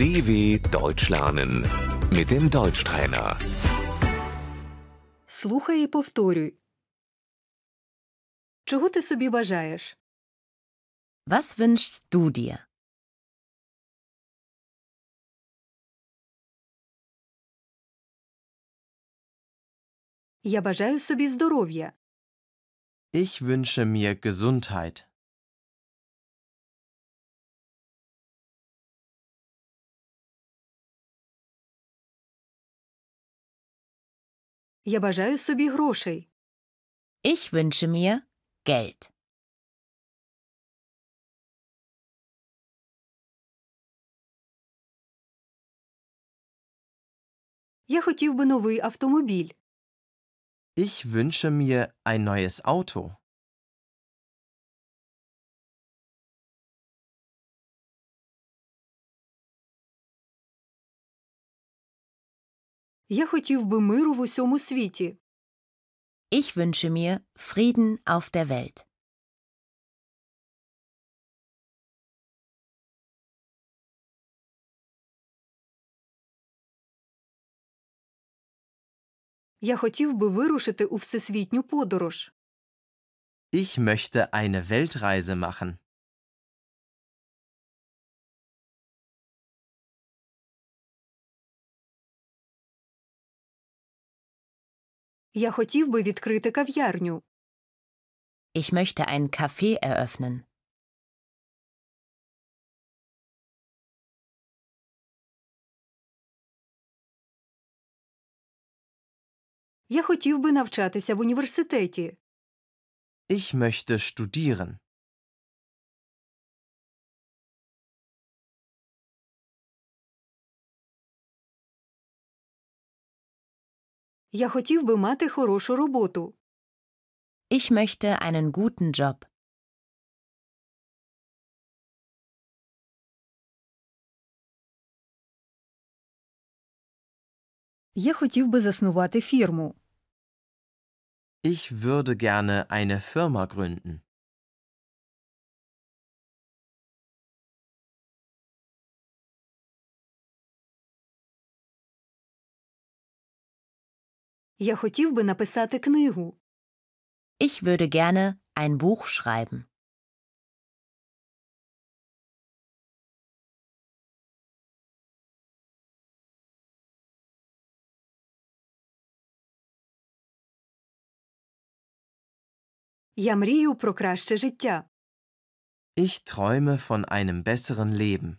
DW Deutsch lernen mit dem Deutschtrainer. Слухай і повторюй. Чого ти собі бажаєш? Was wünschst du dir? Я bажаю собі здоров'я. Ich wünsche mir Gesundheit. Я бажаю собі грошей. Ich wünsche mir Geld. Я хотів би новий автомобіль. Ich wünsche mir ein neues Auto. Я хотів би миру в усьому світі. Ich wünsche mir Frieden auf der Welt. Я хотів би вирушити у всесвітню подорож. Ich möchte eine Weltreise machen. Я хотів би відкрити кав'ярню. Ich möchte ein Café eröffnen. Я хотів би навчатися в університеті. Ich möchte studieren. Я хотів би мати хорошу роботу. Ich möchte einen guten Job. Я хотів би заснувати фірму. Ich würde gerne eine Firma gründen. Я хотів би написати книгу. Ich würde gerne ein Buch schreiben. Я мрію про краще життя. Ich träume von einem besseren Leben.